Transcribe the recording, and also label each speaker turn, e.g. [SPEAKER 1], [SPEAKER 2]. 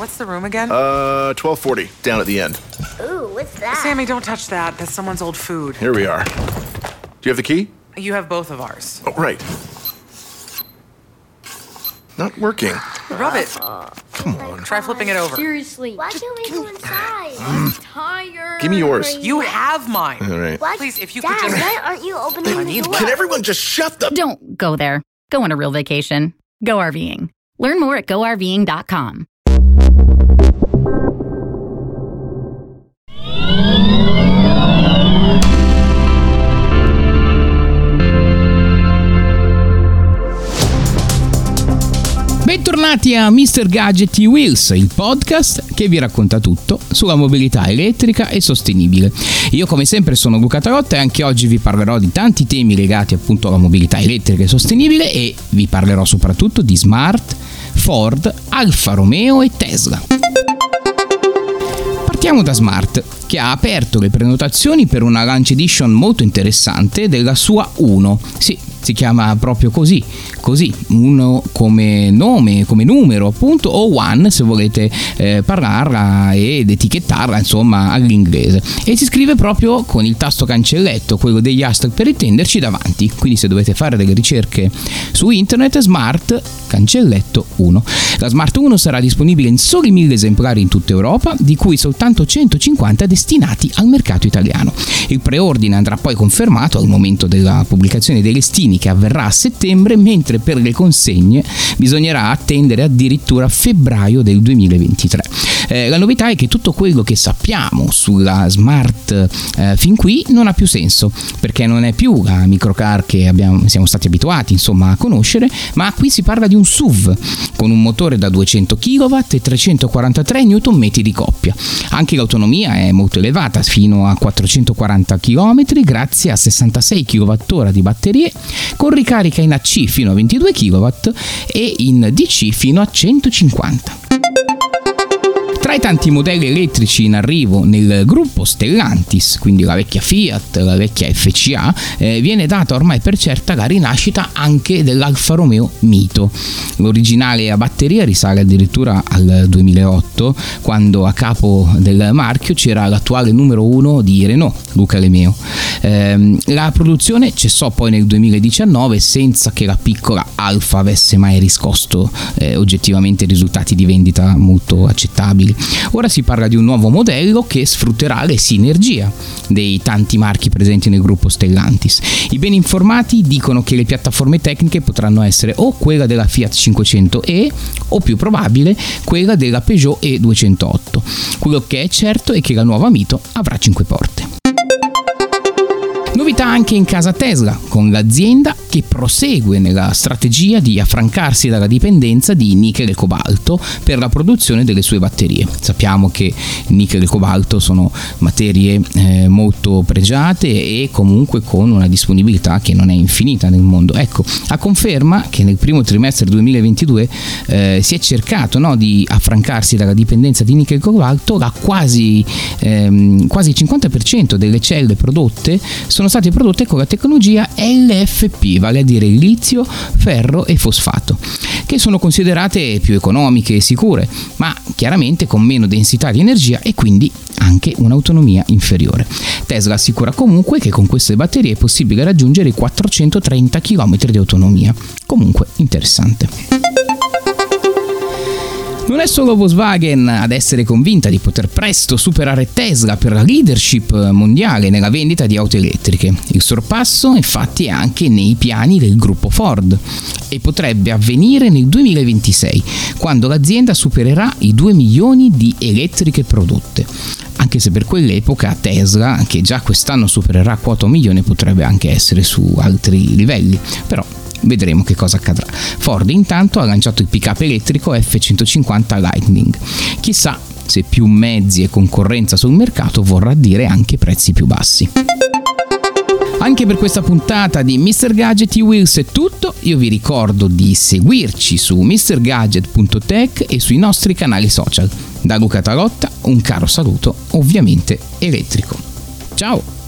[SPEAKER 1] What's the room again?
[SPEAKER 2] Uh, 1240, down at the end.
[SPEAKER 3] Ooh, what's that?
[SPEAKER 1] Sammy, don't touch that. That's someone's old food.
[SPEAKER 2] Here we are. Do you have the key?
[SPEAKER 1] You have both of ours.
[SPEAKER 2] Oh, right. Not working.
[SPEAKER 1] Rub it.
[SPEAKER 2] Come on.
[SPEAKER 1] Try flipping it over.
[SPEAKER 3] Seriously. Why can't we go inside? I'm tired.
[SPEAKER 2] Give me yours.
[SPEAKER 1] You have mine.
[SPEAKER 2] All right.
[SPEAKER 3] What?
[SPEAKER 1] Please, if you
[SPEAKER 3] Dad,
[SPEAKER 1] could just.
[SPEAKER 3] why aren't you opening
[SPEAKER 1] I
[SPEAKER 3] the
[SPEAKER 1] need
[SPEAKER 3] door?
[SPEAKER 2] Can everyone just shut the.
[SPEAKER 4] Don't go there. Go on a real vacation. Go RVing. Learn more at GoRVing.com.
[SPEAKER 5] Bentornati a Mr. Gadget Wheels, il podcast che vi racconta tutto sulla mobilità elettrica e sostenibile. Io come sempre sono Luca Tarotta e anche oggi vi parlerò di tanti temi legati appunto alla mobilità elettrica e sostenibile e vi parlerò soprattutto di Smart, Ford, Alfa Romeo e Tesla. Partiamo da Smart, che ha aperto le prenotazioni per una launch edition molto interessante della sua 1. Sì, si chiama proprio così, così, uno come nome, come numero appunto, o one se volete eh, parlarla ed etichettarla insomma all'inglese. E si scrive proprio con il tasto cancelletto, quello degli hashtag per intenderci davanti. Quindi se dovete fare delle ricerche su internet, Smart cancelletto 1. La Smart 1 sarà disponibile in soli 1000 esemplari in tutta Europa, di cui soltanto 150 destinati al mercato italiano. Il preordine andrà poi confermato al momento della pubblicazione dei listini che avverrà a settembre, mentre per le consegne bisognerà attendere addirittura febbraio del 2023. Eh, la novità è che tutto quello che sappiamo sulla Smart eh, fin qui non ha più senso, perché non è più la microcar che abbiamo, siamo stati abituati insomma, a conoscere, ma qui si parla di un SUV con un motore da 200 kW e 343 Nm di coppia. Anche l'autonomia è molto elevata, fino a 440 km grazie a 66 kWh di batterie, con ricarica in AC fino a 22 kW e in DC fino a 150. Tra i tanti modelli elettrici in arrivo nel gruppo Stellantis, quindi la vecchia Fiat, la vecchia FCA, eh, viene data ormai per certa la rinascita anche dell'Alfa Romeo Mito. L'originale a batteria risale addirittura al 2008, quando a capo del marchio c'era l'attuale numero uno di Renault, Luca Lemeo. Eh, la produzione cessò poi nel 2019 senza che la piccola Alfa avesse mai riscosso eh, oggettivamente risultati di vendita molto accettabili. Ora si parla di un nuovo modello che sfrutterà le sinergie dei tanti marchi presenti nel gruppo Stellantis. I ben informati dicono che le piattaforme tecniche potranno essere o quella della Fiat 500e o più probabile quella della Peugeot E208. Quello che è certo è che la nuova Mito avrà 5 porte. Novità anche in casa Tesla, con l'azienda che prosegue nella strategia di affrancarsi dalla dipendenza di nickel e cobalto per la produzione delle sue batterie. Sappiamo che nickel e cobalto sono materie eh, molto pregiate e comunque con una disponibilità che non è infinita nel mondo. Ecco, a conferma che nel primo trimestre 2022 eh, si è cercato no, di affrancarsi dalla dipendenza di nickel e cobalto, la quasi, ehm, quasi il 50% delle celle prodotte sono state prodotte con la tecnologia LFP, vale a dire litio, ferro e fosfato, che sono considerate più economiche e sicure, ma chiaramente con meno densità di energia e quindi anche un'autonomia inferiore. Tesla assicura comunque che con queste batterie è possibile raggiungere i 430 km di autonomia. Comunque interessante. Non è solo Volkswagen ad essere convinta di poter presto superare Tesla per la leadership mondiale nella vendita di auto elettriche. Il sorpasso infatti è anche nei piani del gruppo Ford e potrebbe avvenire nel 2026, quando l'azienda supererà i 2 milioni di elettriche prodotte. Anche se per quell'epoca Tesla, che già quest'anno supererà quota un milione, potrebbe anche essere su altri livelli. Però vedremo che cosa accadrà. Ford intanto ha lanciato il pick-up elettrico F150 Lightning. Chissà se più mezzi e concorrenza sul mercato vorrà dire anche prezzi più bassi. Anche per questa puntata di Mr. Gadget e Wheels è tutto, io vi ricordo di seguirci su mrgadget.tech e sui nostri canali social. Da Luca Tarotta un caro saluto ovviamente elettrico. Ciao!